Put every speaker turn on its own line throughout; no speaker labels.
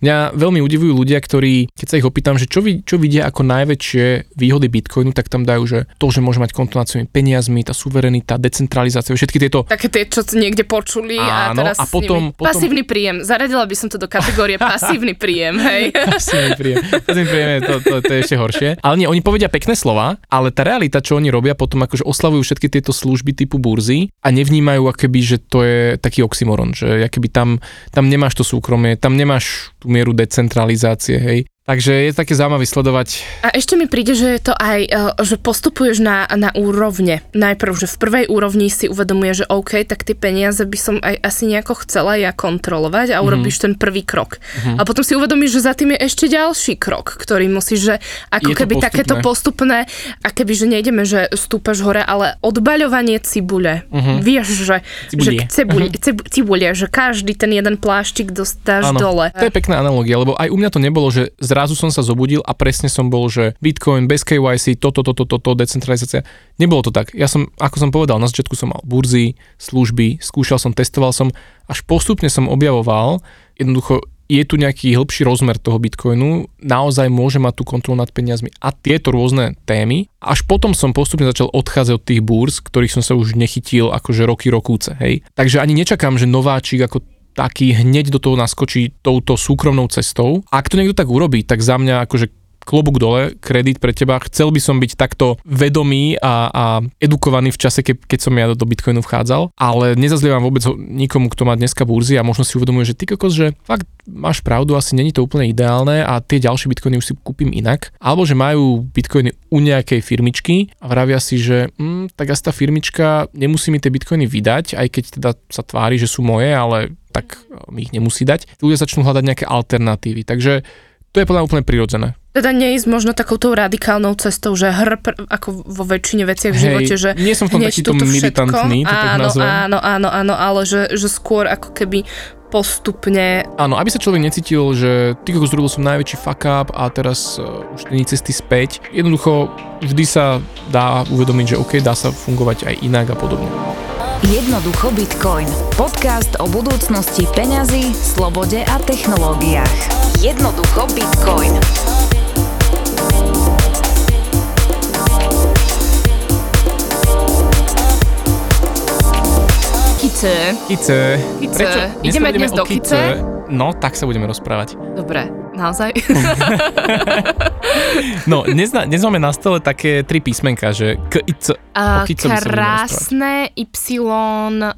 Mňa veľmi udivujú ľudia, ktorí, keď sa ich opýtam, že čo, vid- čo vidia ako najväčšie výhody Bitcoinu, tak tam dajú, že to, že môže mať kontrolu nad svojimi peniazmi, tá suverenita, decentralizácia, všetky tieto
Také tie, čo niekde počuli a
Áno,
teraz
a
s
potom-
nimi...
potom-
Pasívny príjem. Zaradila by som to do kategórie pasívny príjem, hej.
Pasívny príjem. Pasívny príjem je to, to, to je ešte horšie. Ale nie, oni povedia pekné slova, ale tá realita, čo oni robia, potom akože oslavujú všetky tieto služby typu burzy a nevnímajú akoby, že to je taký oxymoron, že akoby tam, tam nemáš to súkromie, tam nemáš tú mieru decentralizácie, hej. Takže je také zaujímavé sledovať.
A ešte mi príde, že je to aj, e, že postupuješ na, na úrovne. Najprv, že v prvej úrovni si uvedomuje, že OK, tak tie peniaze by som aj asi nejako chcela ja kontrolovať a urobíš ten prvý krok. A potom si uvedomíš, že za tým je ešte ďalší krok, ktorý musíš, že ako
Je
keby
postupné.
takéto postupné, a keby, že nejdeme, že stúpaš hore, ale odbaľovanie cibule. Vieš, že, že
Cibulie.
cibuli, cib- cibulie, že každý ten jeden pláštik dostáš
Áno,
dole.
to je pekná analogia, lebo aj u mňa to nebolo, že zrazu som sa zobudil a presne som bol, že Bitcoin bez KYC, toto, toto, toto, to, decentralizácia. Nebolo to tak. Ja som, ako som povedal, na začiatku som mal burzy, služby, skúšal som, testoval som, až postupne som objavoval, jednoducho je tu nejaký hĺbší rozmer toho Bitcoinu, naozaj môže mať tú kontrolu nad peniazmi a tieto rôzne témy. Až potom som postupne začal odchádzať od tých búrz, ktorých som sa už nechytil akože roky rokúce, hej. Takže ani nečakám, že nováčik ako taký hneď do toho naskočí touto súkromnou cestou. Ak to niekto tak urobí, tak za mňa akože klobúk dole, kredit pre teba. Chcel by som byť takto vedomý a, a edukovaný v čase, ke, keď som ja do, do Bitcoinu vchádzal, ale nezazlievam vôbec nikomu, kto má dneska burzy a možno si uvedomuje, že ty kokos, že fakt máš pravdu, asi není to úplne ideálne a tie ďalšie bitcoiny už si kúpim inak. Alebo že majú bitcoiny u nejakej firmičky a vravia si, že hm, tak asi tá firmička nemusí mi tie bitcoiny vydať, aj keď teda sa tvári, že sú moje, ale tak mi ich nemusí dať. Ľudia začnú hľadať nejaké alternatívy. Takže to je podľa úplne prirodzené.
Teda neísť možno takouto radikálnou cestou, že hrp, ako vo väčšine veciach v živote, že
nie som v tom takýto militantný, to
všetko.
tak
áno, áno, áno, áno, ale že, že skôr ako keby postupne
Áno, aby sa človek necítil, že ty kokos zrobil som najväčší fuck up a teraz uh, už není cesty späť. Jednoducho vždy sa dá uvedomiť, že OK, dá sa fungovať aj inak a podobne.
Jednoducho Bitcoin. Podcast o budúcnosti peňazí, slobode a technológiách. Jednoducho Bitcoin.
kice.
Kice.
Kice. Ideme dnes do kice?
No, tak sa budeme rozprávať.
Dobre, naozaj?
No, dnes, na, dnes máme na stole také tri písmenka, že K, I, C. Budeme
krásne Y uh,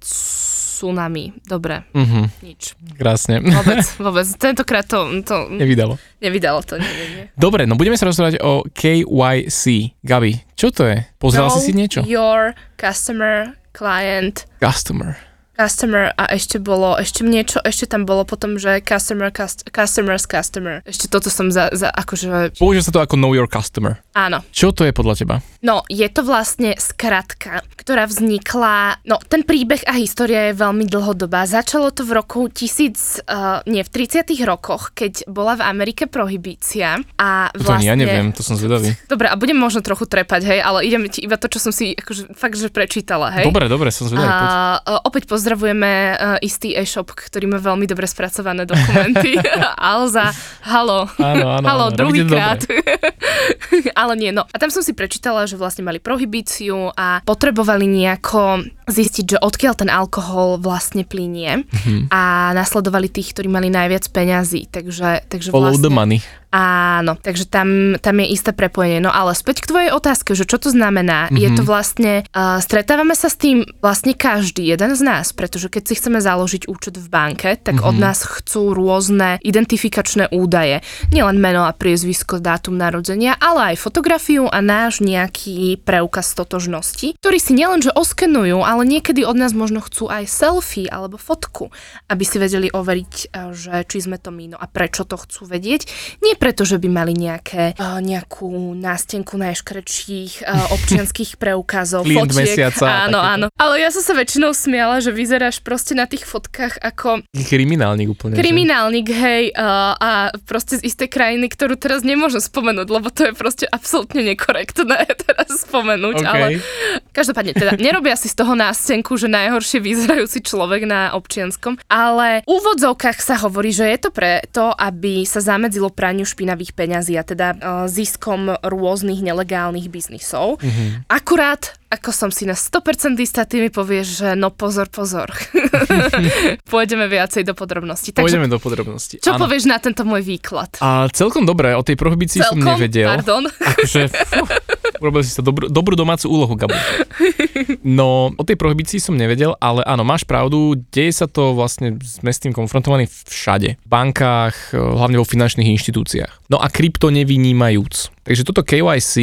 tsunami. Dobre,
Mhm,
nič.
krásne.
Vôbec, vôbec. Tentokrát to, to
Nevydalo.
nevydalo to. Nie, nie, nie.
Dobre, no budeme sa rozprávať o KYC. Gabi, čo to je? Pozrel
Know
si si niečo?
Your customer, client,
Customer.
Customer a ešte bolo, ešte niečo, ešte tam bolo potom, že customer, cust, customer's customer. Ešte toto som za, za akože,
Používa sa to ako know your customer.
áno.
Čo to je podľa teba?
No, je to vlastne skratka, ktorá vznikla, no ten príbeh a história je veľmi dlhodobá. Začalo to v roku tisíc, uh, nie, v 30 rokoch, keď bola v Amerike prohibícia a
To
vlastne...
ja neviem, to som zvedavý.
Dobre, a budem možno trochu trepať, hej, ale idem ti iba to, čo som si akože fakt, že prečítala, hej.
Dobre, dobre, som zvedavý.
uh, opäť pozdravujeme uh, istý e-shop, ktorý má veľmi dobre spracované dokumenty. Alza, halo.
Áno, áno,
halo,
áno,
druhýkrát. Ale nie, no. A tam som si prečítala, že vlastne mali prohibíciu a potrebovali nejako zistiť, že odkiaľ ten alkohol vlastne plinie
Mhm.
a nasledovali tých, ktorí mali najviac peňazí. Takže, takže
Follow
vlastne...
the money.
Áno, takže tam, tam je isté prepojenie. No ale späť k tvojej otázke, že čo to znamená? Mm-hmm. Je to vlastne, uh, stretávame sa s tým vlastne každý jeden z nás, pretože keď si chceme založiť účet v banke, tak mm-hmm. od nás chcú rôzne identifikačné údaje. Nielen meno a priezvisko, dátum narodenia, ale aj fotografiu a náš nejaký preukaz totožnosti, ktorý si nielenže oskenujú, ale niekedy od nás možno chcú aj selfie alebo fotku, aby si vedeli overiť, eh, že či sme to my, no a prečo to chcú vedieť. Nie preto, že by mali nejaké, uh, nejakú nástenku najškrečích uh, občianských preukazov,
Klient
fotiek.
mesiaca
Áno, áno. Ale ja som sa väčšinou smiala, že vyzeráš proste na tých fotkách ako
Kriminálnik úplne. že?
kriminálnik, hej, uh, a proste z istej krajiny, ktorú teraz nemôžem spomenúť, lebo to je proste absolútne nekorektné teraz spomenúť,
OK.
ale každopádne teda nerobia si z toho nástenku, že najhoršie vyzerajúci človek na občianskom, ale v úvodzovkách sa hovorí, že je to preto, aby sa zamedzilo praniu špinavých peňazí a teda uh, ziskom rôznych nelegálnych biznisov.
Mhm.
Akurát ako som si na 100% istá, ty mi povieš, že no pozor, pozor. Pôjdeme viacej do podrobností. Takže
Pôjdeme do podrobností.
čo
Áno.
povieš na tento môj výklad?
A celkom dobre, o tej prohibícii som
Celkom?
nevedel.
Pardon.
Akože, fú, urobil si to dobrú, dobrú domácu úlohu, Gabo. No, o tej prohibícii som nevedel, ale áno, máš pravdu, deje sa to vlastne, sme s tým konfrontovaní všade. V bankách, hlavne vo finančných inštitúciách. No a krypto nevynímajúc. Takže toto KYC,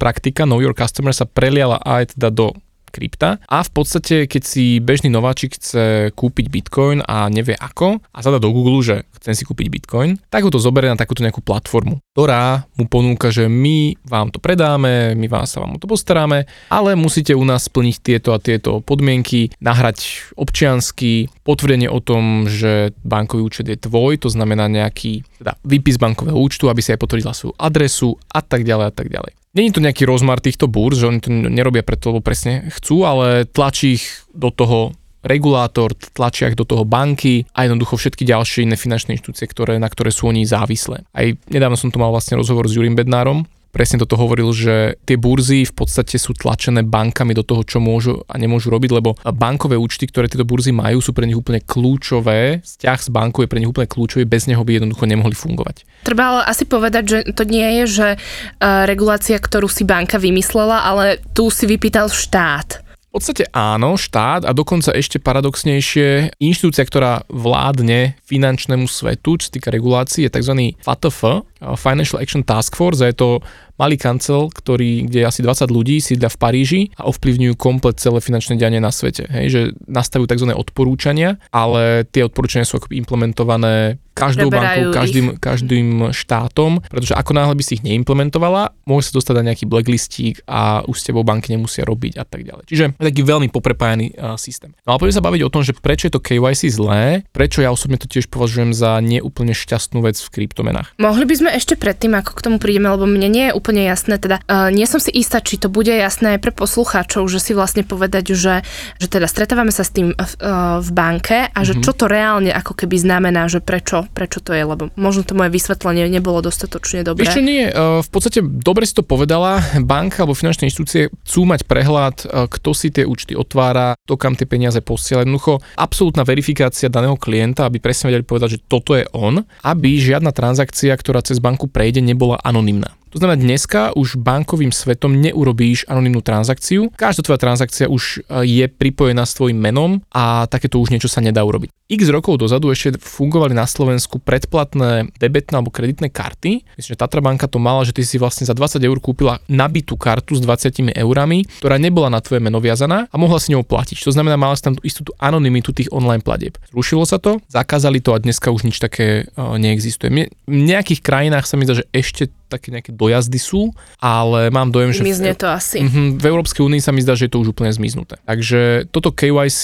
praktika Know Your Customer sa preliala aj teda do krypta a v podstate, keď si bežný nováčik chce kúpiť bitcoin a nevie ako a zadá do Google, že chcem si kúpiť bitcoin, tak ho to zoberie na takúto nejakú platformu, ktorá mu ponúka, že my vám to predáme, my vás sa vám o to postaráme, ale musíte u nás splniť tieto a tieto podmienky, nahrať občiansky, potvrdenie o tom, že bankový účet je tvoj, to znamená nejaký teda výpis bankového účtu, aby si aj potvrdila svoju adresu a tak ďalej a tak ďalej. Není to nejaký rozmar týchto búr, že oni to nerobia preto, lebo presne chcú, ale tlačí ich do toho regulátor, tlačia ich do toho banky a jednoducho všetky ďalšie iné finančné inštitúcie, ktoré, na ktoré sú oni závislé. Aj nedávno som tu mal vlastne rozhovor s Jurim Bednárom, presne toto hovoril, že tie burzy v podstate sú tlačené bankami do toho, čo môžu a nemôžu robiť, lebo bankové účty, ktoré tieto burzy majú, sú pre nich úplne kľúčové. Vzťah s bankou je pre nich úplne kľúčový, bez neho by jednoducho nemohli fungovať.
Treba ale asi povedať, že to nie je, že uh, regulácia, ktorú si banka vymyslela, ale tu si vypýtal štát.
V podstate áno, štát a dokonca ešte paradoxnejšie, inštitúcia, ktorá vládne finančnému svetu, čo sa týka regulácií, je tzv. FATF, Financial Action Task Force, a je to malý kancel, ktorý, kde je asi 20 ľudí, sídla v Paríži a ovplyvňujú komplet celé finančné dianie na svete. Hej, že nastavujú tzv. odporúčania, ale tie odporúčania sú akoby implementované každou
Preberajú
bankou,
ich.
každým, každým štátom, pretože ako náhle by si ich neimplementovala, môže sa dostať na nejaký blacklistík a už s tebou banky nemusia robiť a tak ďalej. Čiže je taký veľmi poprepájaný uh, systém. No ale poďme sa baviť o tom, že prečo je to KYC zlé, prečo ja osobne to tiež považujem za neúplne šťastnú vec v kryptomenách.
Mohli by sme ešte predtým, ako k tomu prídeme, lebo mne nie je úplne jasné, teda uh, nie som si istá, či to bude jasné aj pre poslucháčov, že si vlastne povedať, že, že teda stretávame sa s tým uh, v banke a že
Mhm.
čo to reálne ako keby znamená, že prečo, prečo to je, lebo možno to moje vysvetlenie nebolo dostatočne dobré.
Čo, nie, uh, v podstate dobre si to povedala, banka alebo finančné inštitúcie chcú mať prehľad, uh, kto si tie účty otvára, kto kam tie peniaze posiela. Jednoducho, absolútna verifikácia daného klienta, aby presne vedeli povedať, že toto je on, aby žiadna transakcia, ktorá cez banku prejde, nebola anonymná. To znamená, dneska už bankovým svetom neurobíš anonymnú transakciu. Každá tvoja transakcia už e, je pripojená s tvojim menom a takéto už niečo sa nedá urobiť. X rokov dozadu ešte fungovali na Slovensku predplatné debetné alebo kreditné karty. Myslím, že Tatra banka to mala, že ty si vlastne za 20 eur kúpila nabitú kartu s 20 eurami, ktorá nebola na tvoje meno viazaná a mohla si ňou platiť. To znamená, mala si tam tú istú tú anonymitu tých online platieb. Zrušilo sa to, zakázali to a dneska už nič také uh, neexistuje. V nejakých krajinách sa mi zdá, že ešte také nejaké dojazdy sú, ale mám dojem, že
Mizne to asi.
Mhm, v Európskej únii sa mi zdá, že je to už úplne zmiznuté. Takže toto KYC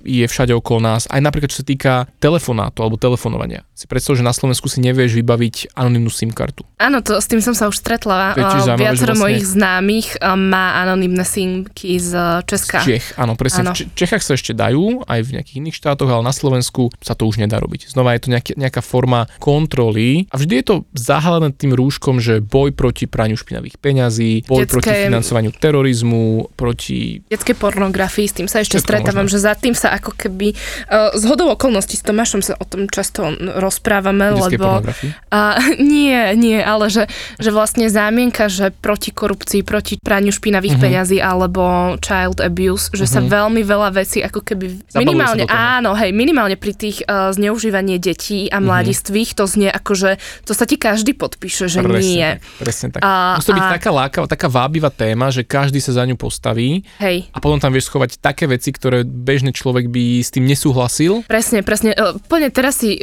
je všade okolo nás, aj napríklad čo sa týka telefonátu alebo telefonovania. Si predstav, že na Slovensku si nevieš vybaviť anonymnú SIM kartu.
Áno, to, s tým som sa už stretla. Viacero
vlastne-
mojich známych má anonymné simky z uh, Česka.
Čech, áno, presne.
Áno.
V Če- Čechách sa ešte dajú, aj v nejakých iných štátoch, ale na Slovensku sa to už nedá robiť. Znova je to nejaký, nejaká forma kontroly a vždy je to zahalené tým rúškom, že boj proti praniu špinavých peňazí, boj
Detské-
proti financovaniu terorizmu, proti
detskej pornografii, s tým sa ešte
Všetko
stretávam,
možné.
že za tým sa ako keby uh, z hodou okolností s Tomášom sa o tom často rozprávame,
detskej
lebo a, nie, nie, ale že, že vlastne zámienka, že proti korupcii, proti praniu špinavých
Mhm.
peňazí alebo child abuse, že sa
Mhm.
veľmi veľa vecí ako keby
Zabaluje
minimálne, áno, hej, minimálne pri tých uh, zneužívanie detí
Mhm.
a mladistvých to znie ako, že to sa ti každý podpíše, že
Presne
nie.
Tak, presne tak. A, Musí to byť a... taká lákavá, taká vábivá téma, že každý sa za ňu postaví.
Hej.
A potom tam vieš schovať také veci, ktoré bežný človek by s tým nesúhlasil.
Presne, presne. E, Plne teraz si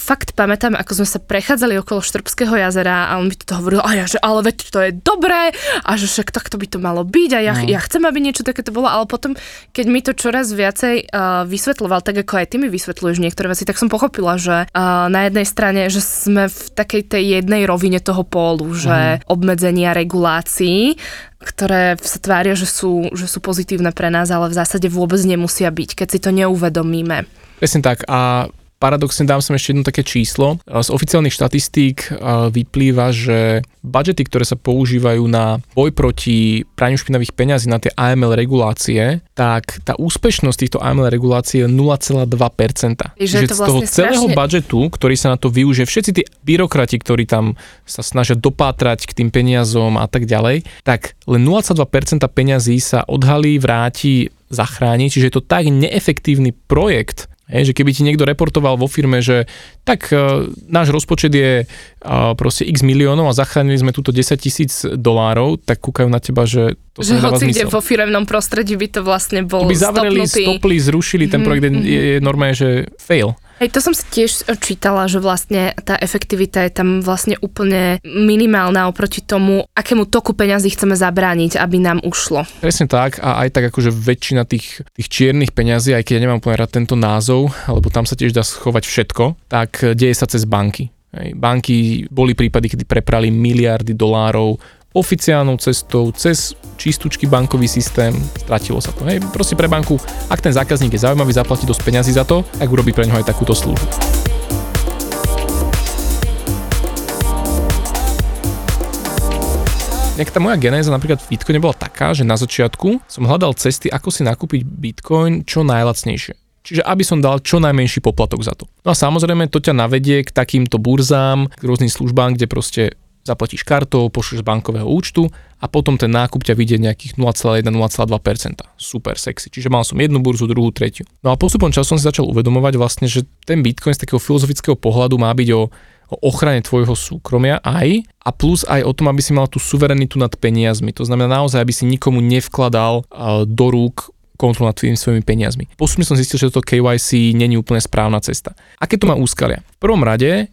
fakt pamätám, ako sme sa prechádzali okolo Štrbského jazera a on by to hovoril, a ja, že ale veď to je dobré a že však takto by to malo byť a ja, no. ja chcem, aby niečo takéto bolo, ale potom, keď mi to čoraz viacej uh, vysvetľoval, tak ako aj ty mi vysvetľuješ niektoré veci, tak som pochopila, že uh, na jednej strane, že sme v takej tej jednej rovine toho pólu, že mm. obmedzenia regulácií, ktoré sa tvária, že sú, že sú pozitívne pre nás, ale v zásade vôbec nemusia byť, keď si to neuvedomíme.
Presne tak a paradoxne dám som ešte jedno také číslo. Z oficiálnych štatistík vyplýva, že budžety, ktoré sa používajú na boj proti praniu špinavých peňazí, na tie AML regulácie, tak tá úspešnosť týchto AML regulácií je 0,2%. Že
to
z toho
vlastne
celého
strašne...
budžetu, ktorý sa na to využije, všetci tí byrokrati, ktorí tam sa snažia dopátrať k tým peniazom a tak ďalej, tak len 0,2% peňazí sa odhalí, vráti, zachráni, čiže je to tak neefektívny projekt, Hej, že keby ti niekto reportoval vo firme, že tak uh, náš rozpočet je uh, proste x miliónov a zachránili sme túto 10 tisíc dolárov, tak kúkajú na teba, že to
že hoci
kde
vo firemnom prostredí by to vlastne bol
to by zavreli,
stopnutý.
stopli, zrušili, ten projekt mm-hmm. je, je normálne, že fail.
Hej, to som si tiež čítala, že vlastne tá efektivita je tam vlastne úplne minimálna oproti tomu, akému toku peňazí chceme zabrániť, aby nám ušlo.
Presne tak a aj tak akože väčšina tých, tých čiernych peňazí, aj keď ja nemám úplne rád tento názov, lebo tam sa tiež dá schovať všetko, tak deje sa cez banky. Banky boli prípady, kedy preprali miliardy dolárov oficiálnou cestou, cez čistúčky bankový systém, stratilo sa to. Hej, proste pre banku, ak ten zákazník je zaujímavý, zaplatí dosť peňazí za to, tak urobí pre neho aj takúto službu. Nejak tá moja genéza napríklad v Bitcoine bola taká, že na začiatku som hľadal cesty, ako si nakúpiť Bitcoin čo najlacnejšie. Čiže aby som dal čo najmenší poplatok za to. No a samozrejme to ťa navedie k takýmto burzám, k rôznym službám, kde proste zaplatíš kartou, pošleš z bankového účtu a potom ten nákup ťa vidie nejakých 0,1-0,2%. Super sexy. Čiže mal som jednu burzu, druhú, tretiu. No a postupom času som si začal uvedomovať vlastne, že ten Bitcoin z takého filozofického pohľadu má byť o, o ochrane tvojho súkromia aj a plus aj o tom, aby si mal tú suverenitu nad peniazmi. To znamená naozaj, aby si nikomu nevkladal do rúk kontrolu nad tými svojimi peniazmi. Postupne som zistil, že toto KYC není úplne správna cesta. Aké to má úskalia? V prvom rade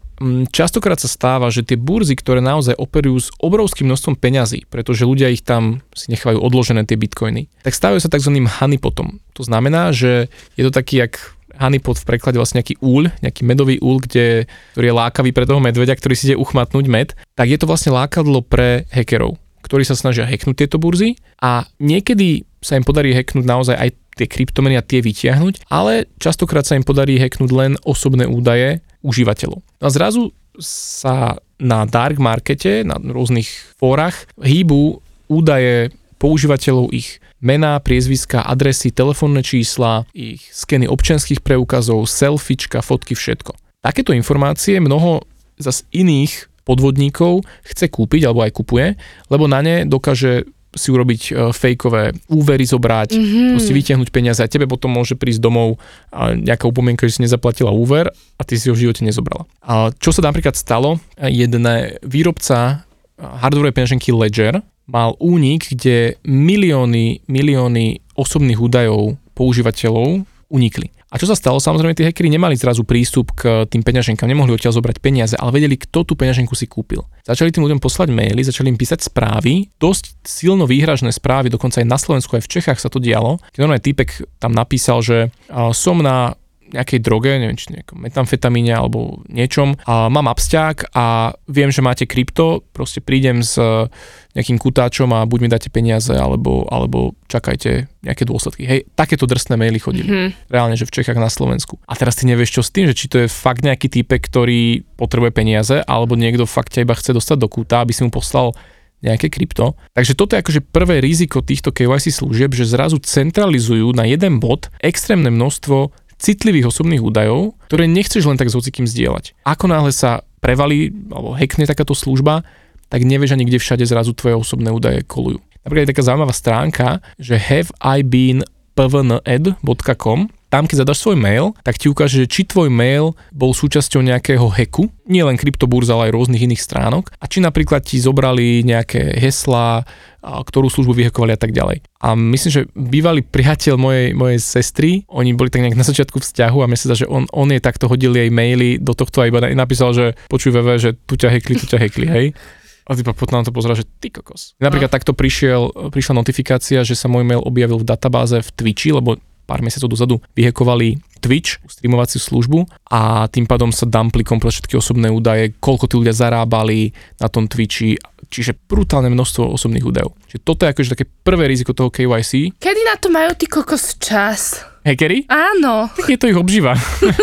častokrát sa stáva, že tie burzy, ktoré naozaj operujú s obrovským množstvom peňazí, pretože ľudia ich tam si nechávajú odložené tie bitcoiny, tak stávajú sa tzv. honeypotom. To znamená, že je to taký jak honeypot v preklade vlastne nejaký úľ, nejaký medový úľ, kde, ktorý je lákavý pre toho medveďa, ktorý si ide uchmatnúť med, tak je to vlastne lákadlo pre hackerov, ktorí sa snažia hacknúť tieto burzy a niekedy sa im podarí hacknúť naozaj aj tie kryptomeny a tie vytiahnuť, ale častokrát sa im podarí hacknúť len osobné údaje užívateľov. A zrazu sa na dark markete, na rôznych fórach hýbu údaje používateľov, ich mená, priezviska, adresy, telefónne čísla, ich skeny občanských preukazov, selfiečka, fotky, všetko. Takéto informácie mnoho zas iných podvodníkov chce kúpiť alebo aj kupuje, lebo na ne dokáže si urobiť uh, fejkové úvery zobrať, mm-hmm. proste vytiahnuť peniaze a tebe potom môže prísť domov a nejaká upomienka, že si nezaplatila úver a ty si ho v živote nezobrala. A čo sa napríklad stalo, jeden výrobca hardware peňaženky Ledger mal únik, kde milióny, milióny osobných údajov používateľov unikli. A čo sa stalo? Samozrejme, tí hackeri nemali zrazu prístup k tým peňaženkám, nemohli odtiaľ zobrať peniaze, ale vedeli, kto tú peňaženku si kúpil. Začali tým ľuďom poslať maily, začali im písať správy, dosť silno výhražné správy, dokonca aj na Slovensku, aj v Čechách sa to dialo. Keď normálne týpek tam napísal, že som na nejakej droge, neviem, či nejakom metamfetamíne alebo niečom a mám absťák a viem, že máte krypto, proste prídem s e, nejakým kutáčom a buď mi dáte peniaze, alebo, alebo čakajte nejaké dôsledky. Hej, takéto drsné maily chodili. Mm-hmm. Reálne, že v Čechách na Slovensku. A teraz ty nevieš čo s tým, že či to je fakt nejaký typek, ktorý potrebuje peniaze, alebo niekto fakt ťa iba chce dostať do kúta, aby si mu poslal nejaké krypto. Takže toto je akože prvé riziko týchto KYC služieb, že zrazu centralizujú na jeden bod extrémne množstvo citlivých osobných údajov, ktoré nechceš len tak s hocikým zdieľať. Ako náhle sa prevalí alebo hackne takáto služba, tak nevieš ani kde všade zrazu tvoje osobné údaje kolujú. Napríklad je taká zaujímavá stránka, že have been pvned.com tam, keď zadaš svoj mail, tak ti ukáže, že či tvoj mail bol súčasťou nejakého hacku, nie len kryptoburz, ale aj rôznych iných stránok, a či napríklad ti zobrali nejaké heslá, ktorú službu vyhekovali a tak ďalej. A myslím, že bývalý priateľ mojej, mojej sestry, oni boli tak nejak na začiatku vzťahu a myslím že on, on jej takto hodil jej maily do tohto a iba napísal, že počuj VV, že tu ťa hekli, tu ťa hekli, hej. A ty potom na to pozerá, že ty kokos. Napríklad no. takto prišiel, prišla notifikácia, že sa môj mail objavil v databáze v Twitchi, lebo pár mesiacov dozadu vyhekovali Twitch, streamovaciu službu a tým pádom sa dumpli komplet všetky osobné údaje, koľko tí ľudia zarábali na tom Twitchi, čiže brutálne množstvo osobných údajov. Čiže toto je akože také prvé riziko toho KYC.
Kedy na to majú ty kokos čas?
Hackery?
Áno.
Tak je to ich obživa.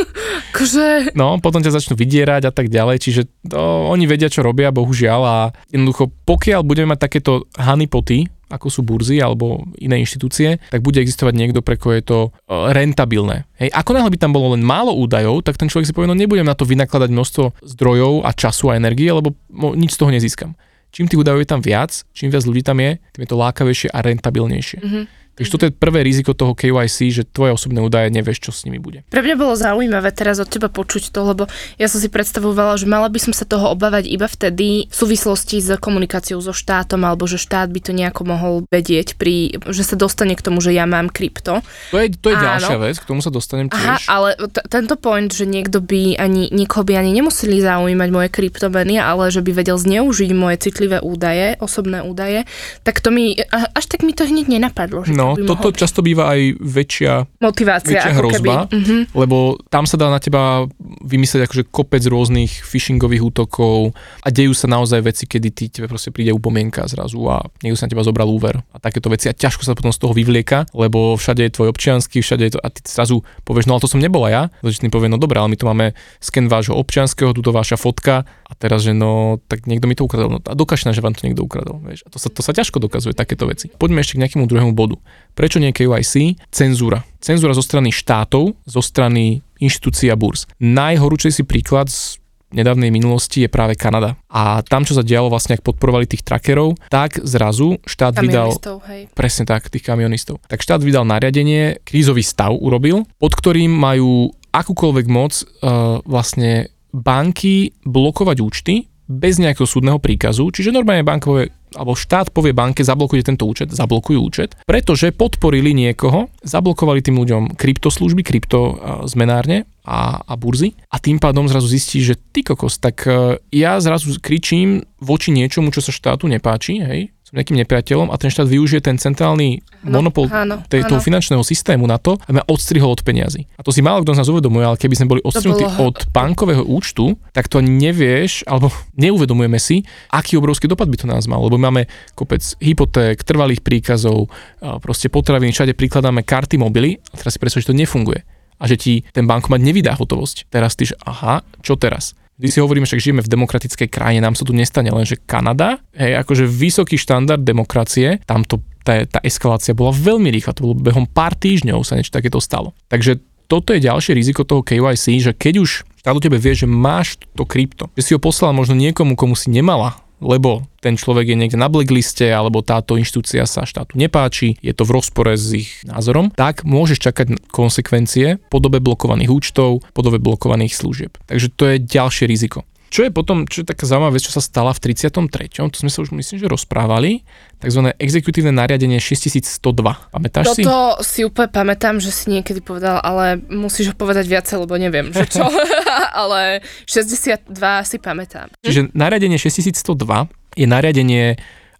Akože...
No, potom ťa začnú vydierať a tak ďalej, čiže to, oni vedia, čo robia, bohužiaľ a jednoducho, pokiaľ budeme mať takéto honeypoty, ako sú burzy alebo iné inštitúcie, tak bude existovať niekto, pre koho je to e, rentabilné. Hej, ako náhle by tam bolo len málo údajov, tak ten človek si povie, no nebudem na to vynakladať množstvo zdrojov a času a energie, lebo nič z toho nezískam. Čím tých údajov je tam viac, čím viac ľudí tam je, tým je to lákavejšie a rentabilnejšie. Mm-hmm. Takže toto je prvé riziko toho KYC, že tvoje osobné údaje nevieš, čo s nimi bude.
Pre mňa bolo zaujímavé teraz od teba počuť to, lebo ja som si predstavovala, že mala by som sa toho obávať iba vtedy v súvislosti s komunikáciou so štátom, alebo že štát by to nejako mohol vedieť, pri, že sa dostane k tomu, že ja mám krypto.
To je, to je ďalšia vec, k tomu sa dostanem tiež. Aha,
ale t- tento point, že niekto by ani, niekoho by ani nemuseli zaujímať moje kryptomeny, ale že by vedel zneužiť moje citlivé údaje, osobné údaje, tak to mi, až tak mi to hneď nenapadlo. Že
no, No, toto mohol... často býva aj väčšia,
Motivácia,
väčšia hrozba, uh-huh. lebo tam sa dá na teba vymyslieť akože kopec rôznych phishingových útokov a dejú sa naozaj veci, kedy ty tebe proste príde upomienka zrazu a niekto sa na teba zobral úver a takéto veci a ťažko sa potom z toho vyvlieka, lebo všade je tvoj občiansky, všade je to a ty zrazu povieš, no ale to som nebola ja, začne povie, no dobré, ale my tu máme sken vášho občianského, túto vaša fotka a teraz, že no, tak niekto mi to ukradol. No, a dokažte, že vám to niekto ukradol. Vieš. A to sa, to sa ťažko dokazuje, takéto veci. Poďme ešte k nejakému druhému bodu. Prečo nie KYC? Cenzúra. Cenzúra zo strany štátov, zo strany inštitúcií a burz. Najhorúčejší príklad z nedávnej minulosti je práve Kanada. A tam, čo sa dialo vlastne, ak podporovali tých trackerov, tak zrazu štát vydal...
Hej.
Presne tak, tých kamionistov. Tak štát vydal nariadenie, krízový stav urobil, pod ktorým majú akúkoľvek moc uh, vlastne banky blokovať účty bez nejakého súdneho príkazu, čiže normálne bankové alebo štát povie banke, zablokujte tento účet, zablokujú účet, pretože podporili niekoho, zablokovali tým ľuďom kryptoslužby, krypto zmenárne a, a burzy. A tým pádom zrazu zistí, že ty kokos, tak e, ja zrazu kričím voči niečomu, čo sa štátu nepáči, hej, som nejakým nepriateľom a ten štát využije ten centrálny ano, monopol áno, tej, toho finančného systému na to, aby ma odstrihol od peňazí. A to si málo kto z nás uvedomuje, ale keby sme boli odstrihnutí od bankového účtu, tak to nevieš, alebo neuvedomujeme si, aký obrovský dopad by to nás mal, lebo máme kopec hypoték, trvalých príkazov, proste potraviny, všade prikladáme karty, mobily a teraz si predstav, že to nefunguje a že ti ten bankomat nevydá hotovosť. Teraz ty, že aha, čo teraz? Vy si hovoríme, že žijeme v demokratickej krajine, nám sa tu nestane len, že Kanada, hej, akože vysoký štandard demokracie, tam to, tá, tá eskalácia bola veľmi rýchla, to bolo behom pár týždňov sa niečo takéto stalo. Takže toto je ďalšie riziko toho KYC, že keď už štát o tebe vie, že máš to krypto, že si ho poslal možno niekomu, komu si nemala lebo ten človek je niekde na blackliste alebo táto inštitúcia sa štátu nepáči, je to v rozpore s ich názorom, tak môžeš čakať konsekvencie v podobe blokovaných účtov, v podobe blokovaných služieb. Takže to je ďalšie riziko. Čo je potom, čo je taká zaujímavá vec, čo sa stala v 33. To sme sa už myslím, že rozprávali, tzv. exekutívne nariadenie 6102. Pamätáš
si? Toto si úplne pamätám, že si niekedy povedal, ale musíš ho povedať viacej, lebo neviem, že čo. ale 62 si pamätám.
Čiže nariadenie 6102 je nariadenie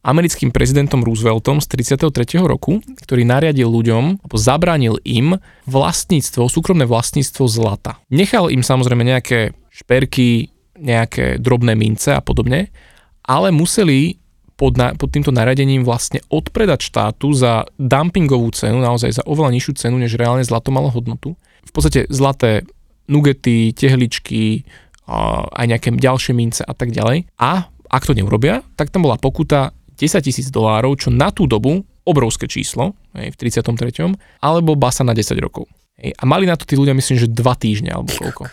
americkým prezidentom Rooseveltom z 33. roku, ktorý nariadil ľuďom, alebo zabránil im vlastníctvo, súkromné vlastníctvo zlata. Nechal im samozrejme nejaké šperky, nejaké drobné mince a podobne, ale museli pod, na, pod týmto naradením vlastne odpredať štátu za dumpingovú cenu, naozaj za oveľa nižšiu cenu, než reálne zlato malo hodnotu. V podstate zlaté nugety, tehličky, aj nejaké ďalšie mince a tak ďalej. A ak to neurobia, tak tam bola pokuta 10 tisíc dolárov, čo na tú dobu obrovské číslo, hej, v 33. alebo basa na 10 rokov. Hej, a mali na to tí ľudia, myslím, že 2 týždne alebo koľko.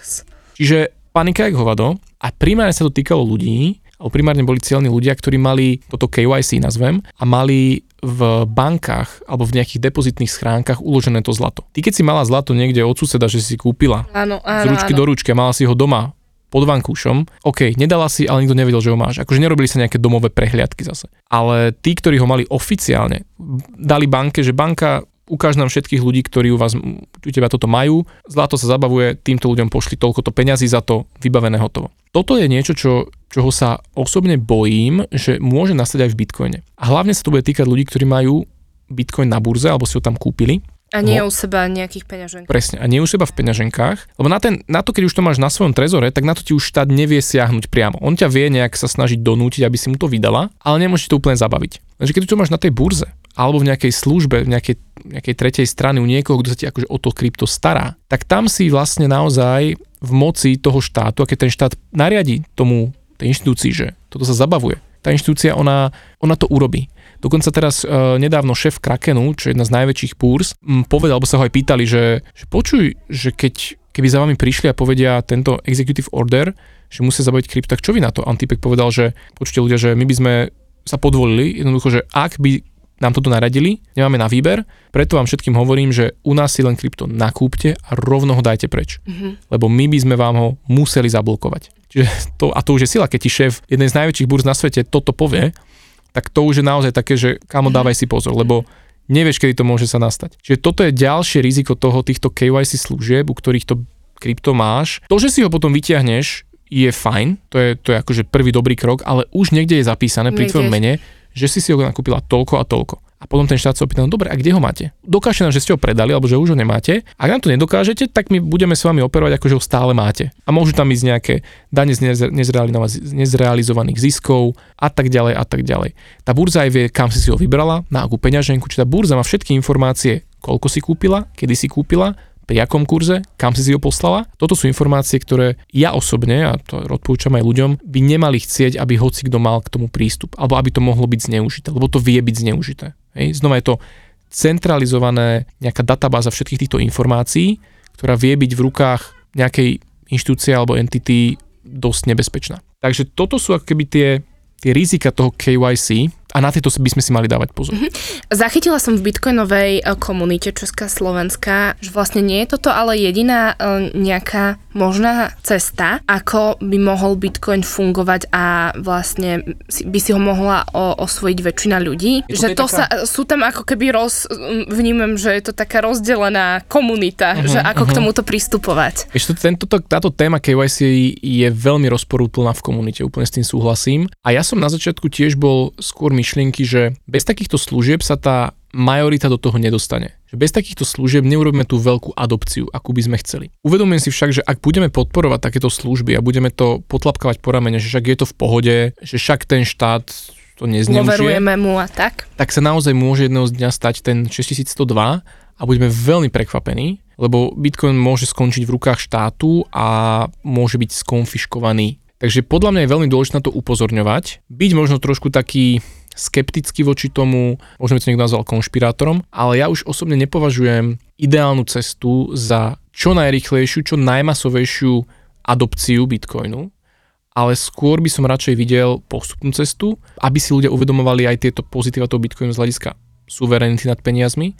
Čiže panika jak hovado a primárne sa to týkalo ľudí, primárne boli cieľní ľudia, ktorí mali toto KYC nazvem a mali v bankách alebo v nejakých depozitných schránkach uložené to zlato. Ty keď si mala zlato niekde od suseda, že si kúpila
áno, áno,
z ručky
áno.
do ručky a mala si ho doma pod vankúšom, OK, nedala si, ale nikto nevedel, že ho máš. Akože nerobili sa nejaké domové prehliadky zase. Ale tí, ktorí ho mali oficiálne, dali banke, že banka ukáž nám všetkých ľudí, ktorí u vás, u teba toto majú, zlato sa zabavuje, týmto ľuďom pošli toľko to peňazí za to, vybavené hotovo. Toto je niečo, čo, čoho sa osobne bojím, že môže nastať aj v Bitcoine. A hlavne sa to bude týkať ľudí, ktorí majú Bitcoin na burze, alebo si ho tam kúpili,
a nie u seba nejakých peňaženk.
Presne, a nie u seba v peňaženkách, lebo na, ten, na to, keď už to máš na svojom trezore, tak na to ti už štát nevie siahnuť priamo. On ťa vie nejak sa snažiť donútiť, aby si mu to vydala, ale nemôže to úplne zabaviť. Takže keď to máš na tej burze, alebo v nejakej službe, v nejakej, nejakej tretej strany u niekoho, kto sa ti akože o to krypto stará, tak tam si vlastne naozaj v moci toho štátu, a keď ten štát nariadi tomu, tej inštitúcii, že toto sa zabavuje, tá inštitúcia, ona, ona to urobí. Dokonca teraz e, nedávno šéf Krakenu, čo je jedna z najväčších púrs, m, povedal, alebo sa ho aj pýtali, že, že počuj, že keď, keby za vami prišli a povedia tento executive order, že musia zabaviť krypto, tak čo vy na to? Antipek povedal, že počujte ľudia, že my by sme sa podvolili, jednoducho, že ak by nám toto naradili, nemáme na výber, preto vám všetkým hovorím, že u nás si len krypto nakúpte a rovno ho dajte preč. Mm-hmm. Lebo my by sme vám ho museli zablokovať. Čiže to, a to už je sila, keď ti šéf jednej z najväčších burz na svete toto povie, tak to už je naozaj také, že kamo dávaj si pozor, lebo nevieš, kedy to môže sa nastať. Čiže toto je ďalšie riziko toho týchto KYC služieb, u ktorých to krypto máš. To, že si ho potom vyťahneš, je fajn, to je, to je akože prvý dobrý krok, ale už niekde je zapísané pri tvojom mene, že si si ho nakúpila toľko a toľko. A potom ten štát sa opýta, no dobre, a kde ho máte? Dokážete nám, že ste ho predali, alebo že už ho nemáte. Ak nám to nedokážete, tak my budeme s vami operovať, ako že ho stále máte. A môžu tam ísť nejaké dane z nezrealizovaných ziskov a tak ďalej a tak ďalej. Tá burza aj vie, kam si si ho vybrala, na akú peňaženku, či tá burza má všetky informácie, koľko si kúpila, kedy si kúpila, pri akom kurze, kam si si ho poslala. Toto sú informácie, ktoré ja osobne, a to odporúčam aj ľuďom, by nemali chcieť, aby hoci kto mal k tomu prístup, alebo aby to mohlo byť zneužité, lebo to vie byť zneužité. Hej. Znova je to centralizované, nejaká databáza všetkých týchto informácií, ktorá vie byť v rukách nejakej inštitúcie alebo entity dosť nebezpečná. Takže toto sú ako keby tie, tie rizika toho KYC, a na tieto by sme si mali dávať pozor. Mm-hmm.
Zachytila som v bitcoinovej e, komunite Česká Slovenska, že vlastne nie je toto ale jediná e, nejaká možná cesta, ako by mohol bitcoin fungovať a vlastne by si ho mohla osvojiť väčšina ľudí. Je to že to taká... sa, sú tam ako keby roz, vnímam, že je to taká rozdelená komunita, uh-huh, že ako uh-huh. k mhm. tomuto pristupovať.
Ešte tento, táto téma KYC je veľmi rozporúplná v komunite, úplne s tým súhlasím. A ja som na začiatku tiež bol skôr myšlienky, že bez takýchto služieb sa tá majorita do toho nedostane. Že bez takýchto služieb neurobíme tú veľkú adopciu, akú by sme chceli. Uvedomujem si však, že ak budeme podporovať takéto služby a budeme to potlapkávať po ramene, že však je to v pohode, že však ten štát to nezneužije,
mu a tak.
Tak sa naozaj môže jedného dňa stať ten 6102 a budeme veľmi prekvapení, lebo Bitcoin môže skončiť v rukách štátu a môže byť skonfiškovaný. Takže podľa mňa je veľmi dôležité na to upozorňovať, byť možno trošku taký skepticky voči tomu, možno by to niekto nazval konšpirátorom, ale ja už osobne nepovažujem ideálnu cestu za čo najrychlejšiu, čo najmasovejšiu adopciu Bitcoinu, ale skôr by som radšej videl postupnú cestu, aby si ľudia uvedomovali aj tieto pozitíva toho Bitcoinu z hľadiska suverenity nad peniazmi,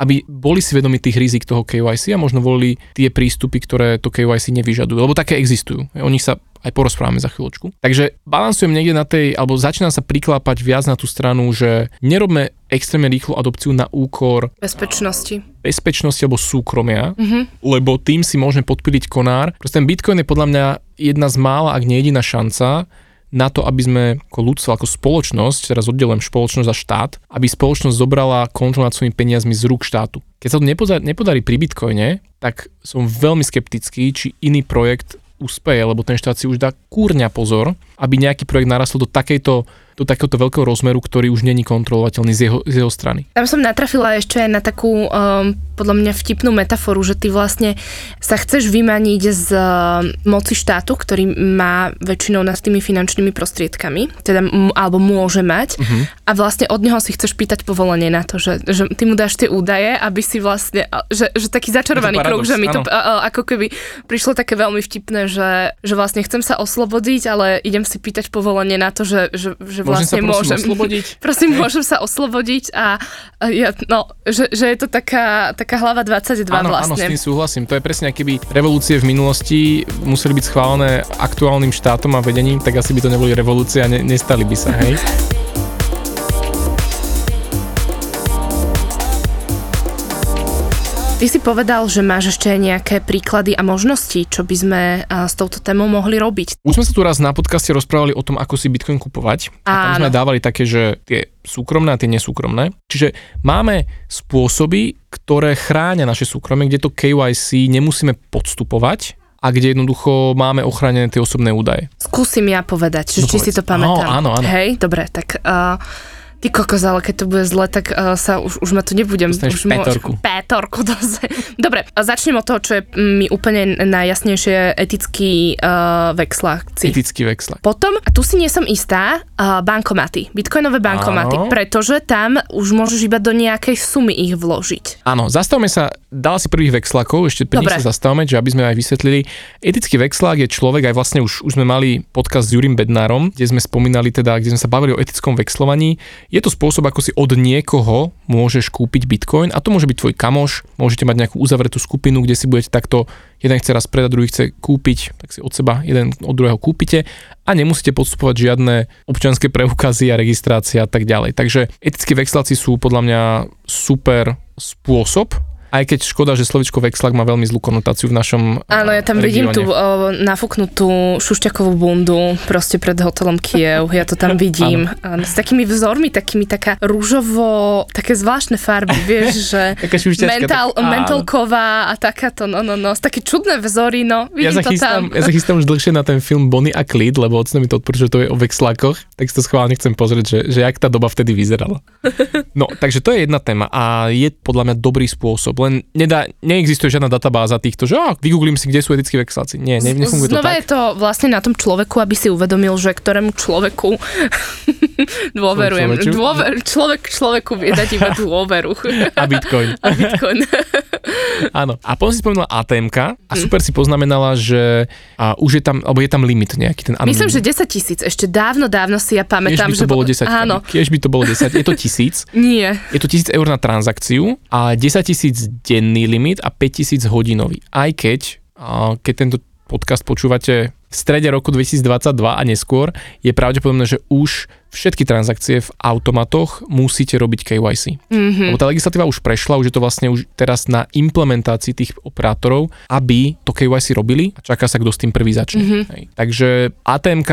aby boli si vedomi tých rizik toho KYC a možno volili tie prístupy, ktoré to KYC nevyžadujú, lebo také existujú. O nich sa aj porozprávame za chvíľočku. Takže balansujem niekde na tej, alebo začínam sa priklápať viac na tú stranu, že nerobme extrémne rýchlu adopciu na úkor
bezpečnosti.
Bezpečnosti alebo súkromia, mm-hmm. lebo tým si môžeme podpiliť konár. Proste ten Bitcoin je podľa mňa jedna z mála, ak nie jediná šanca, na to, aby sme ako ľudstvo, ako spoločnosť, teraz oddelujem spoločnosť a štát, aby spoločnosť zobrala kontrolu nad svojimi peniazmi z rúk štátu. Keď sa to nepodarí, nepodarí pri Bitcoine, tak som veľmi skeptický, či iný projekt úspeje, lebo ten štát si už dá kúrňa pozor, aby nejaký projekt narastol do takejto do takéhoto veľkého rozmeru, ktorý už není kontrolovateľný z jeho, z jeho strany.
Tam som natrafila ešte aj na takú, um, podľa mňa vtipnú metaforu, že ty vlastne sa chceš vymaniť z uh, moci štátu, ktorý má väčšinou nad tými finančnými prostriedkami, teda m- alebo môže mať uh-huh. a vlastne od neho si chceš pýtať povolenie na to, že, že ty mu dáš tie údaje, aby si vlastne, že, že taký začarovaný kruh, že mi to uh, ako keby prišlo také veľmi vtipné, že, že vlastne chcem sa oslobodiť, ale idem si pýtať povolenie na to, že, že, že že
Môžem sa
vlastne
prosím
môžem.
oslobodiť?
Prosím, môžem sa oslobodiť a, ja, no, že, že je to taká, taká hlava 22
Áno, áno, s
vlastne.
tým súhlasím. To je presne, keby revolúcie v minulosti museli byť schválené aktuálnym štátom a vedením, tak asi by to neboli revolúcie a ne, nestali by sa, hej?
Ty si povedal, že máš ešte nejaké príklady a možnosti, čo by sme s touto témou mohli robiť.
Už sme sa tu raz na podcaste rozprávali o tom, ako si Bitcoin kupovať. A tam sme
Áno.
dávali také, že tie súkromné a tie nesúkromné. Čiže máme spôsoby, ktoré chránia naše súkromie, kde to KYC nemusíme podstupovať a kde jednoducho máme ochránené tie osobné údaje.
Skúsim ja povedať,
No
či
povedz.
si to pamätám.
Áno, áno, áno.
Hej, dobre, tak uh, ty kokos, ale keď to bude zle, tak uh, sa už, už ma tu nebudem.
Dostaneš
už
pétorku.
Pétorku dose. Dobre, a začnem od toho, čo je mm, mi úplne najjasnejšie etický uh, vexláci.
Etický vexlak.
Potom, a tu si nie som istá, uh, bankomaty, bitcoinové bankomaty,
Áno.
pretože tam už môžeš iba do nejakej sumy ich vložiť.
Áno, zastavme sa, dala si prvých vexlakov, ešte pri sa zastavme, že aby sme aj vysvetlili. Etický vexlák je človek, aj vlastne už, už sme mali podcast s Jurim Bednárom, kde sme spomínali teda, kde sme sa bavili o etickom vexlovaní. Je to spôsob, ako si od niekoho môžeš kúpiť bitcoin a to môže byť tvoj kamoš, môžete mať nejakú uzavretú skupinu, kde si budete takto, jeden chce raz predať, druhý chce kúpiť, tak si od seba jeden od druhého kúpite a nemusíte podstupovať žiadne občianske preukazy a registrácia a tak ďalej. Takže etickí vexláci sú podľa mňa super spôsob, aj keď škoda, že slovičko vexlak má veľmi zlú konotáciu v našom
Áno, ja tam vidím
regióne.
tú o, nafúknutú šušťakovú bundu proste pred hotelom Kiev. Ja to tam vidím. Áno. S takými vzormi, takými taká rúžovo, také zvláštne farby, vieš, že mental,
tak- áno.
mentalková a takáto, no, no, no, také čudné vzory, no,
Ja
vidím
sa,
to
chystám,
tam.
ja sa chystám už dlhšie na ten film Bonnie a Clyde, lebo ocno mi to odporúča, že to je o vexlákoch, tak si to schválne chcem pozrieť, že, že jak tá doba vtedy vyzerala. No, takže to je jedna téma a je podľa mňa dobrý spôsob, len nedá, neexistuje žiadna databáza týchto, že ah, vygooglím si, kde sú etickí vexláci. Nie, ne, nefunguje to
Znova
tak.
je to vlastne na tom človeku, aby si uvedomil, že ktorému človeku dôverujem. Dôver, človek človeku vie dať iba dôveru.
A Bitcoin.
A Bitcoin.
Áno. A potom si spomínala ATMK
Hm.
a super si poznamenala, že a už je tam, alebo je tam limit nejaký ten
Myslím, že
anonymný.
10 tisíc. Ešte dávno, dávno si ja
Kiež
pamätám,
by to
že...
bolo
bo-
10.
Áno.
Kiež by to bolo 10. Je to tisíc.
Nie.
Je to 1000 eur na transakciu a 10 tisíc denný limit a 5 tisíc hodinový. Aj keď, keď tento podcast počúvate v strede roku 2022 a neskôr, je pravdepodobné, že už všetky transakcie v automatoch musíte robiť KYC.
Mhm.
Lebo tá legislatíva už prešla, už je to vlastne už teraz na implementácii tých operátorov, aby to KYC robili a čaká sa, kto s tým prvý začne.
Mhm.
Hej. Takže ATMK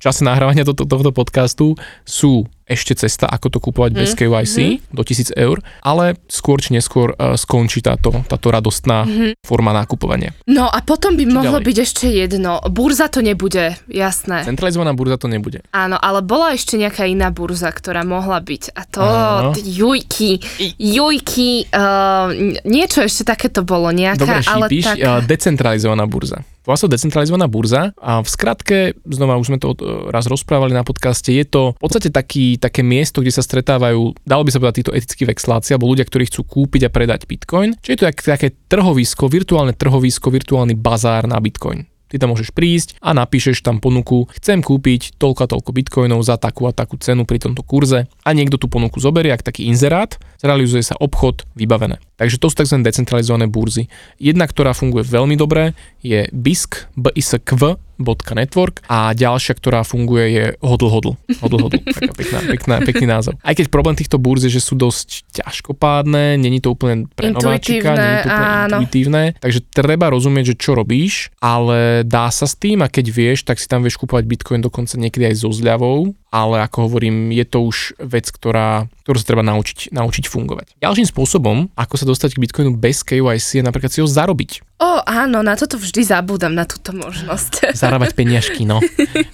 v čase nahrávania tohto, tohto podcastu sú ešte cesta, ako to kúpovať bez
Mhm.
KYC do 1000 eur, ale skôr či neskôr uh, skončí táto, táto radostná
Mhm.
forma nákupovania.
No a potom by mohlo
ďalej?
byť ešte jedno. Burza to nebude, jasné.
Centralizovaná burza to nebude.
Áno, ale bola ešte nejaká iná burza, ktorá mohla byť. A to,
Áno.
t- jujky, jujky, uh, niečo ešte takéto bolo, nejaká,
Dobre,
ale
šípiš,
tak...
uh, decentralizovaná burza. To decentralizovaná burza a v skratke, znova už sme to uh, raz rozprávali na podcaste, je to v podstate taký, také miesto, kde sa stretávajú, dalo by sa povedať, títo etickí vexláci alebo ľudia, ktorí chcú kúpiť a predať bitcoin. Čiže je to také trhovisko, virtuálne trhovisko, virtuálny bazár na bitcoin. Ty tam môžeš prísť a napíšeš tam ponuku, chcem kúpiť toľko a toľko bitcoinov za takú a takú cenu pri tomto kurze a niekto tú ponuku zoberie, ak taký inzerát, zrealizuje sa obchod, vybavené. Takže to sú tzv. decentralizované burzy. Jedna, ktorá funguje veľmi dobre, je BISK, BISKV, .network a ďalšia, ktorá funguje je hodl hodl. Hodl hodl. Taká pekná, pekná, pekný názov. Aj keď problém týchto burz je, že sú dosť ťažkopádne, není to úplne pre nováčika, není to úplne
áno.
intuitívne, takže treba rozumieť, že čo robíš, ale dá sa s tým a keď vieš, tak si tam vieš kúpovať bitcoin dokonca niekedy aj so zľavou, ale ako hovorím, je to už vec, ktorá, ktorú sa treba naučiť, naučiť fungovať. Ďalším spôsobom, ako sa dostať k bitcoinu bez KYC je napríklad si ho zarobiť.
O, áno, na toto vždy zabúdam, na túto možnosť.
zarábať peniažky, no.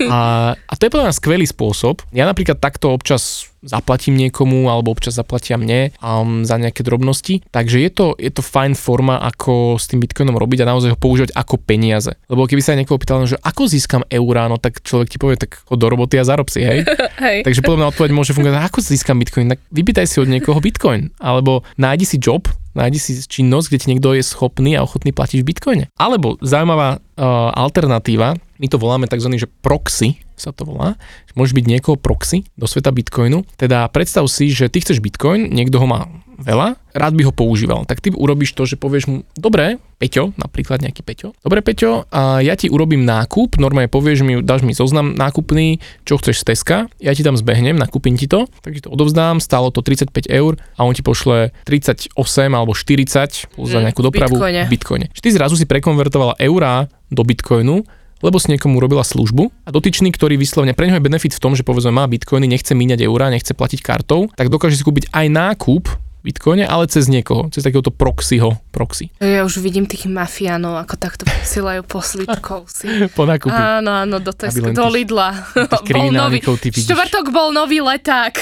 A, a to je podľa mňa skvelý spôsob. Ja napríklad takto občas zaplatím niekomu, alebo občas zaplatia mne um, za nejaké drobnosti. Takže je to, je to fajn forma, ako s tým bitcoinom robiť a naozaj ho používať ako peniaze. Lebo keby sa niekoho pýtal, že ako získam eurá, no tak človek ti povie, tak chod do roboty a zarob si, hej.
Hej.
Takže podľa mňa odpoveď môže fungovať, ako získam bitcoin, tak vypýtaj si od niekoho bitcoin, alebo nájdi si job, nájdi si činnosť, kde ti niekto je schopný a ochotný platiť v bitcoine. Alebo zaujímavá uh, alternatíva, my to voláme tzv. že proxy, sa to volá. Môžeš byť niekoho proxy do sveta Bitcoinu. Teda predstav si, že ty chceš Bitcoin, niekto ho má veľa, rád by ho používal. Tak ty urobíš to, že povieš mu, dobre, Peťo, napríklad nejaký Peťo, dobre Peťo, a ja ti urobím nákup, normálne povieš mi, dáš mi zoznam nákupný, čo chceš z Teska, ja ti tam zbehnem, nakúpim ti to, tak ti to odovzdám, stálo to 35 eur a on ti pošle 38 alebo 40 za nejakú dopravu
Bitcoine.
v Bitcoine. Čiže ty zrazu si prekonvertovala eurá do Bitcoinu, lebo si niekomu urobila službu a dotyčný, ktorý vyslovene pre neho je benefit v tom, že povedzme má bitcoiny, nechce míňať eurá, nechce platiť kartou, tak dokáže si kúpiť aj nákup Bitcoine, ale cez niekoho, cez takéhoto proxyho, proxy.
Ja už vidím tých mafiánov, ako takto posielajú poslitkov si.
Po nákupi.
Áno, áno, do Tesco, do Lidla. bol nový, štvrtok bol nový leták.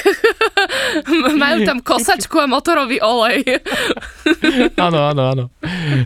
Majú tam kosačku a motorový olej.
áno, áno, áno.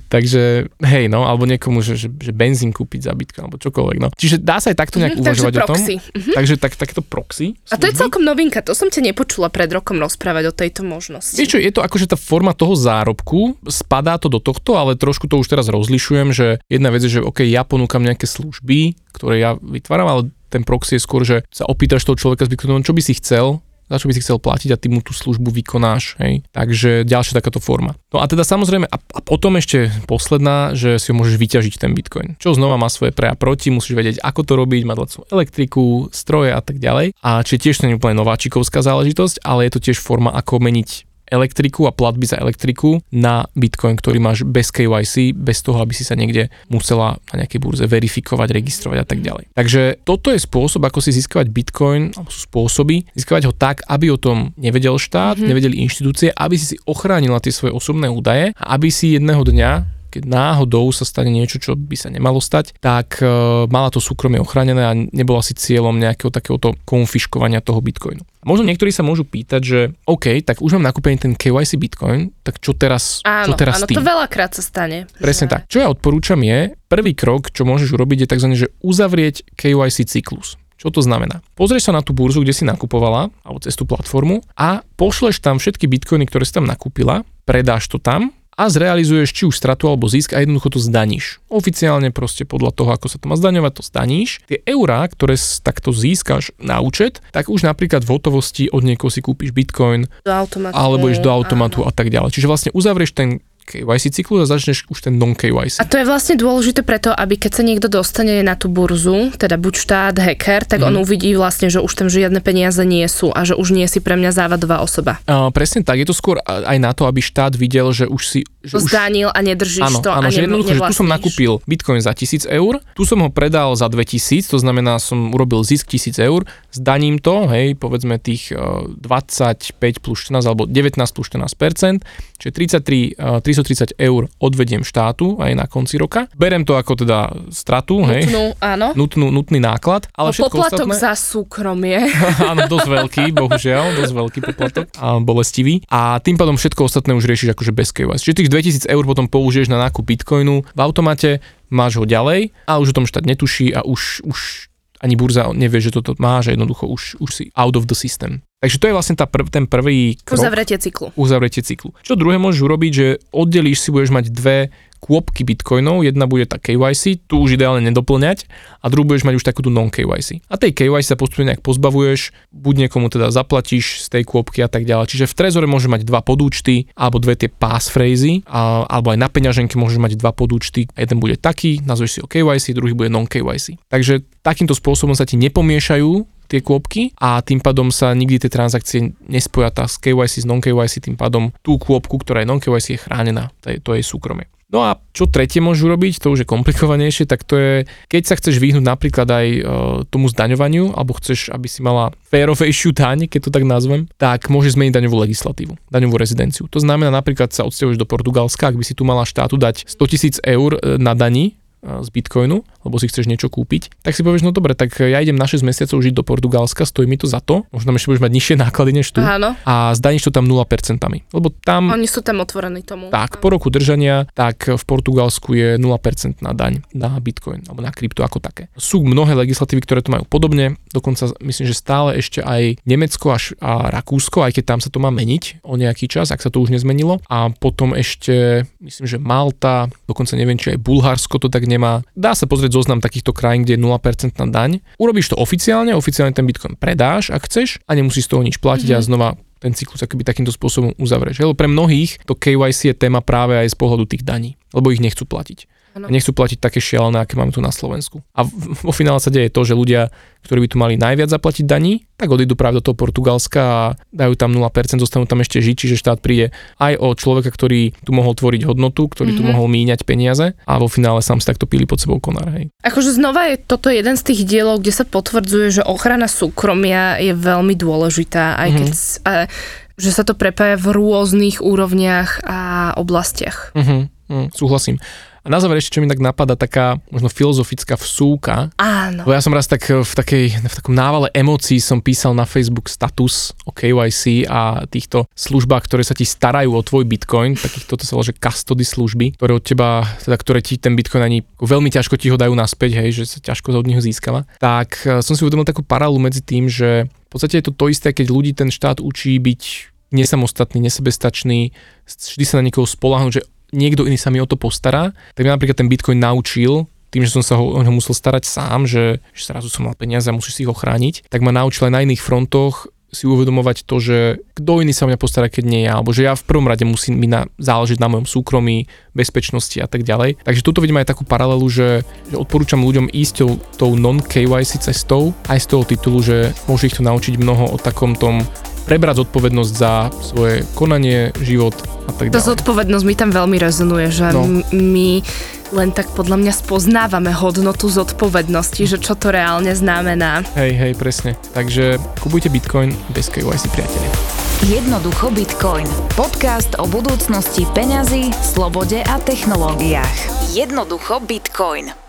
Takže, hej, no, alebo niekomu, že, že, že benzín kúpiť za Bitcoin, alebo čokoľvek, no. Čiže dá sa aj takto nejak
Mhm, takže
uvažovať o tom.
proxy. Mhm.
Takže tak, takéto proxy.
A to je
služby.
celkom novinka, to som ťa nepočula pred rokom rozprávať o tejto možnosti.
Vieš čo, je to akože tá forma toho zárobku, spadá to do tohto, ale trošku to už teraz rozlišujem, že jedna vec je, že OK, ja ponúkam nejaké služby, ktoré ja vytváram, ale ten proxy je skôr, že sa opýtaš toho človeka čo by si chcel, za čo by si chcel platiť a ty mu tú službu vykonáš, hej. Takže ďalšia takáto forma. No a teda samozrejme, a, a potom ešte posledná, že si ho môžeš vyťažiť ten Bitcoin. Čo znova má svoje pre a proti, musíš vedieť, ako to robiť, mať lacnú elektriku, stroje a tak ďalej. A či tiež to nie úplne nováčikovská záležitosť, ale je to tiež forma, ako meniť elektriku a platby za elektriku na Bitcoin, ktorý máš bez KYC, bez toho, aby si sa niekde musela na nejakej burze verifikovať, registrovať a tak ďalej. Takže toto je spôsob, ako si získavať Bitcoin, alebo sú spôsoby, získavať ho tak, aby o tom nevedel štát, mm-hmm. nevedeli inštitúcie, aby si si ochránila tie svoje osobné údaje a aby si jedného dňa keď náhodou sa stane niečo, čo by sa nemalo stať, tak e, mala to súkromie ochránené a nebola si cieľom nejakého takéhoto konfiškovania toho bitcoinu. Možno niektorí sa môžu pýtať, že OK, tak už mám nakúpený ten KYC bitcoin, tak čo teraz,
Áno,
čo teraz
áno,
tým?
to veľakrát sa stane.
Presne
že-
tak. Čo ja odporúčam je, prvý krok, čo môžeš urobiť, je tzv. že uzavrieť KYC cyklus. Čo to znamená? Pozrieš sa na tú burzu, kde si nakupovala, alebo cez tú platformu a pošleš tam všetky bitcoiny, ktoré si tam nakúpila, predáš to tam a zrealizuješ či už stratu alebo zisk a jednoducho to zdaníš. Oficiálne proste podľa toho, ako sa to má zdaňovať, to zdaníš. Tie eurá, ktoré takto získaš na účet, tak už napríklad v hotovosti od niekoho si kúpiš bitcoin,
Do automatu.
alebo ideš do automatu
áno.
a tak ďalej. Čiže vlastne uzavrieš ten KYC cyklus a začneš už ten non-KYC.
A to je vlastne dôležité preto, aby keď sa niekto dostane na tú burzu, teda buď štát, hacker, tak
Mhm.
on uvidí vlastne, že už tam žiadne peniaze nie sú a že už nie si pre mňa závadová osoba.
Uh, presne tak, je to skôr aj na to, aby štát videl, že už si... Že
zdanil a nedržíš
áno,
to
áno,
a
že jednoducho, že tu som nakúpil bitcoin za 1000 eur, tu som ho predal za 2000, to znamená, som urobil zisk 1000 eur, zdaním to, hej, povedzme tých uh, 25 plus 14 alebo 19 plus 14% čiže 33, uh, 330 eur odvediem štátu aj na konci roka. Berem to ako teda stratu, hej,
Nutnú, áno.
nutnú, nutný náklad, ale
No,
všetko
poplatok
ostatné...
za súkromie.
Áno, dosť veľký, bohužiaľ, dosť veľký poplatok a bolestivý. A tým pádom všetko ostatné už riešiš akože bez KYC. Čiže tých 2000 eur potom použiješ na nákup bitcoinu v automate, máš ho ďalej a už o tom štát netuší a už, už ani burza nevie, že toto máš a jednoducho už, už si out of the system. Takže to je vlastne tá prv, ten prvý krok
Uzavretie cyklu.
uzavretie cyklu. Čo druhé môžeš urobiť, že oddelíš si, budeš mať dve kôpky bitcoinov, jedna bude tá KYC, tu už ideálne nedoplňať a druhú budeš mať už takú tú non-KYC. A tej KYC sa postupne nejak pozbavuješ, buď niekomu teda zaplatíš z tej kôpky a tak ďalej. Čiže v Trezore môže mať dva podúčty alebo dve tie passphrasy, a, alebo aj na peňaženke môžeš mať dva podúčty. Jeden bude taký, nazveš si ho KYC, druhý bude non-KYC. Takže takýmto spôsobom sa ti nepomiešajú tie kôpky a tým pádom sa nikdy tie transakcie nespoja tá z KYC, z non-KYC, tým pádom tú kôpku, ktorá je non-KYC, je chránená, to je, to je súkromie. No a čo tretie môžu robiť, to už je komplikovanejšie, tak to je, keď sa chceš vyhnúť napríklad aj e, tomu zdaňovaniu, alebo chceš, aby si mala férovejšiu daň, keď to tak nazvem, tak môžeš zmeniť daňovú legislatívu, daňovú rezidenciu. To znamená napríklad sa odsťahuješ do Portugalska, ak by si tu mala štátu dať 100 tisíc eur e, na dani, z Bitcoinu, lebo si chceš niečo kúpiť, tak si povieš, no dobre, tak ja idem na 6 mesiacov žiť do Portugalska, stojí mi to za to, možno ešte budeš mať nižšie náklady než tu
Áno.
a zdaníš to tam 0%, lebo tam
Oni sú tam otvorení tomu.
tak, po roku držania, tak v Portugalsku je 0% na daň na Bitcoin alebo na krypto ako také. Sú mnohé legislatívy, ktoré to majú podobne, dokonca myslím, že stále ešte aj Nemecko až a Rakúsko, aj keď tam sa to má meniť o nejaký čas, ak sa to už nezmenilo. A potom ešte, myslím, že Malta, dokonca neviem, či aj Bulharsko to tak nemá. Dá sa pozrieť zoznam takýchto krajín, kde je 0% daň. Urobíš to oficiálne, oficiálne ten Bitcoin predáš, ak chceš a nemusíš z toho nič platiť mm-hmm. a znova ten cyklus akoby takýmto spôsobom uzavrieš. Lebo pre mnohých to KYC je téma práve aj z pohľadu tých daní, lebo ich nechcú platiť. Ano. A nechcú platiť také šialené, aké máme tu na Slovensku. A vo finále sa deje to, že ľudia, ktorí by tu mali najviac zaplatiť daní, tak odídu práve do toho Portugalska a dajú tam 0%, zostanú tam ešte žiť, čiže štát príde aj o človeka, ktorý tu mohol tvoriť hodnotu, ktorý mm-hmm. tu mhm. mohol míňať peniaze a vo finále sám si takto píli pod sebou konár. Hej.
Akože znova je toto jeden z tých dielov, kde sa potvrdzuje, že ochrana súkromia je veľmi dôležitá, aj keď mm-hmm. a, že sa to prepája v rôznych úrovniach a oblastiach.
Mm-hmm. Mm, súhlasím. A na záver ešte, čo mi tak napadá, taká možno filozofická vsúka.
Áno.
Bo ja som raz tak v, takej, v takom návale emócií som písal na Facebook status o KYC a týchto službách, ktoré sa ti starajú o tvoj Bitcoin, takých toto sa volá, že custody služby, ktoré od teba, teda ktoré ti ten Bitcoin ani veľmi ťažko ti ho dajú naspäť, hej, že sa ťažko od neho získava. Tak e, som si uvedomil takú paralelu medzi tým, že v podstate je to to isté, keď ľudí ten štát učí byť nesamostatný, nesebestačný, vždy sa na niekoho spolahnúť, že niekto iný sa mi o to postará, tak mňa napríklad ten Bitcoin naučil, tým, že som sa ho, ho musel starať sám, že, že zrazu som mal peniaze a musíš si ich ochrániť, tak ma naučil aj na iných frontoch si uvedomovať to, že kto iný sa o mňa postará, keď nie ja, alebo že ja v prvom rade musím mi na, záležiť na mojom súkromí, bezpečnosti a tak ďalej. Takže tuto vidím aj takú paralelu, že, že odporúčam ľuďom ísť tou, tou non-KYC cestou, aj z toho titulu, že môže ich to naučiť mnoho o takom tom prebrať zodpovednosť za svoje konanie, život a tak ďalej.
Tá zodpovednosť mi tam veľmi rezonuje, že no. my len tak podľa mňa spoznávame hodnotu zodpovednosti, že čo to reálne znamená.
Hej, hej, presne. Takže kupujte Bitcoin bez KYC, priatelia.
Jednoducho Bitcoin. Podcast o budúcnosti peňazí, slobode a technológiách. Jednoducho Bitcoin.